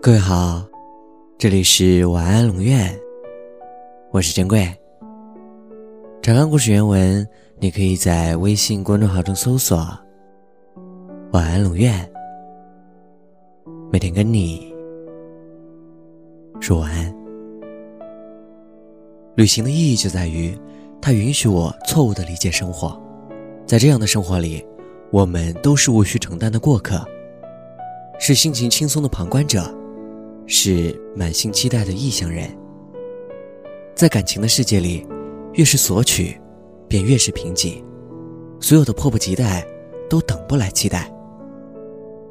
各位好，这里是晚安龙院，我是珍贵。查看故事原文，你可以在微信公众号中搜索“晚安龙院”，每天跟你说晚安。旅行的意义就在于，它允许我错误的理解生活，在这样的生活里，我们都是无需承担的过客，是心情轻松的旁观者。是满心期待的异乡人。在感情的世界里，越是索取，便越是贫瘠。所有的迫不及待，都等不来期待。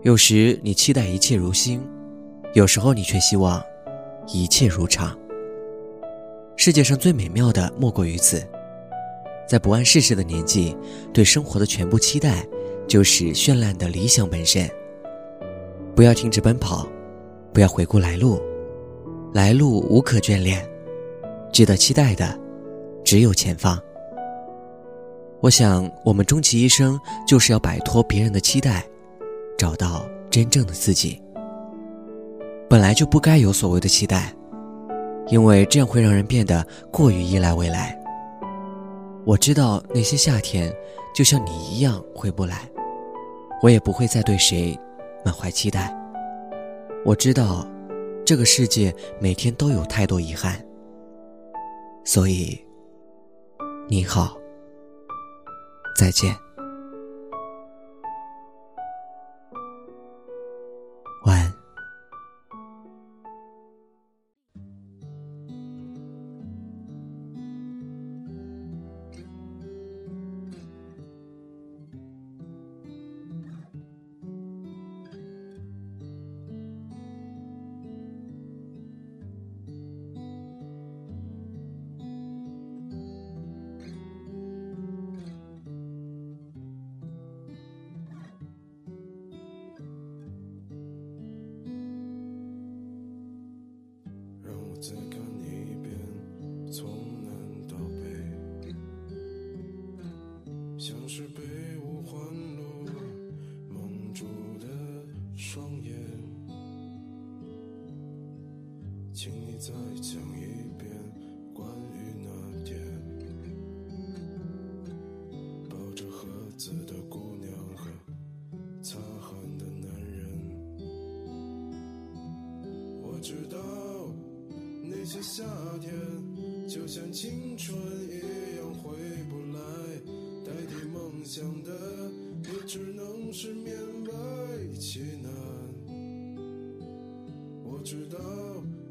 有时你期待一切如新，有时候你却希望一切如常。世界上最美妙的莫过于此。在不谙世事的年纪，对生活的全部期待，就是绚烂的理想本身。不要停止奔跑。不要回顾来路，来路无可眷恋，值得期待的只有前方。我想，我们终其一生就是要摆脱别人的期待，找到真正的自己。本来就不该有所谓的期待，因为这样会让人变得过于依赖未来。我知道那些夏天，就像你一样回不来，我也不会再对谁满怀期待。我知道，这个世界每天都有太多遗憾，所以，你好，再见。是被五环路蒙住的双眼。请你再讲一遍关于那天抱着盒子的姑娘和擦汗的男人。我知道。那些夏天，就像青春一样，想的，也只能是勉为其难。我知道，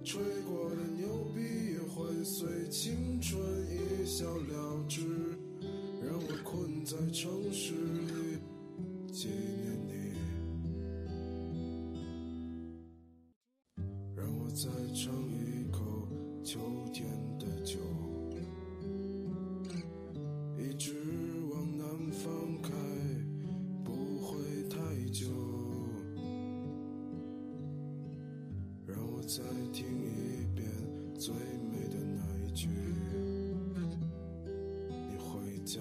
吹过的牛逼也会随青春一笑了之，让我困在城市里纪念你，让我再尝一口。秋天的酒，再听一遍最美的那一句：你回家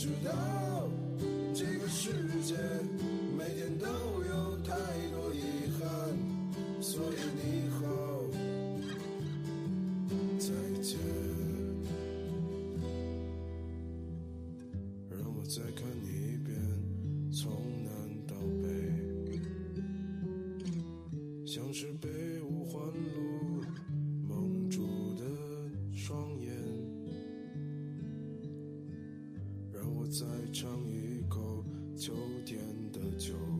知道这个世界每天都有太多遗憾，所以你好，再见。让我再看你一遍，从南到北，像是被秋天的酒。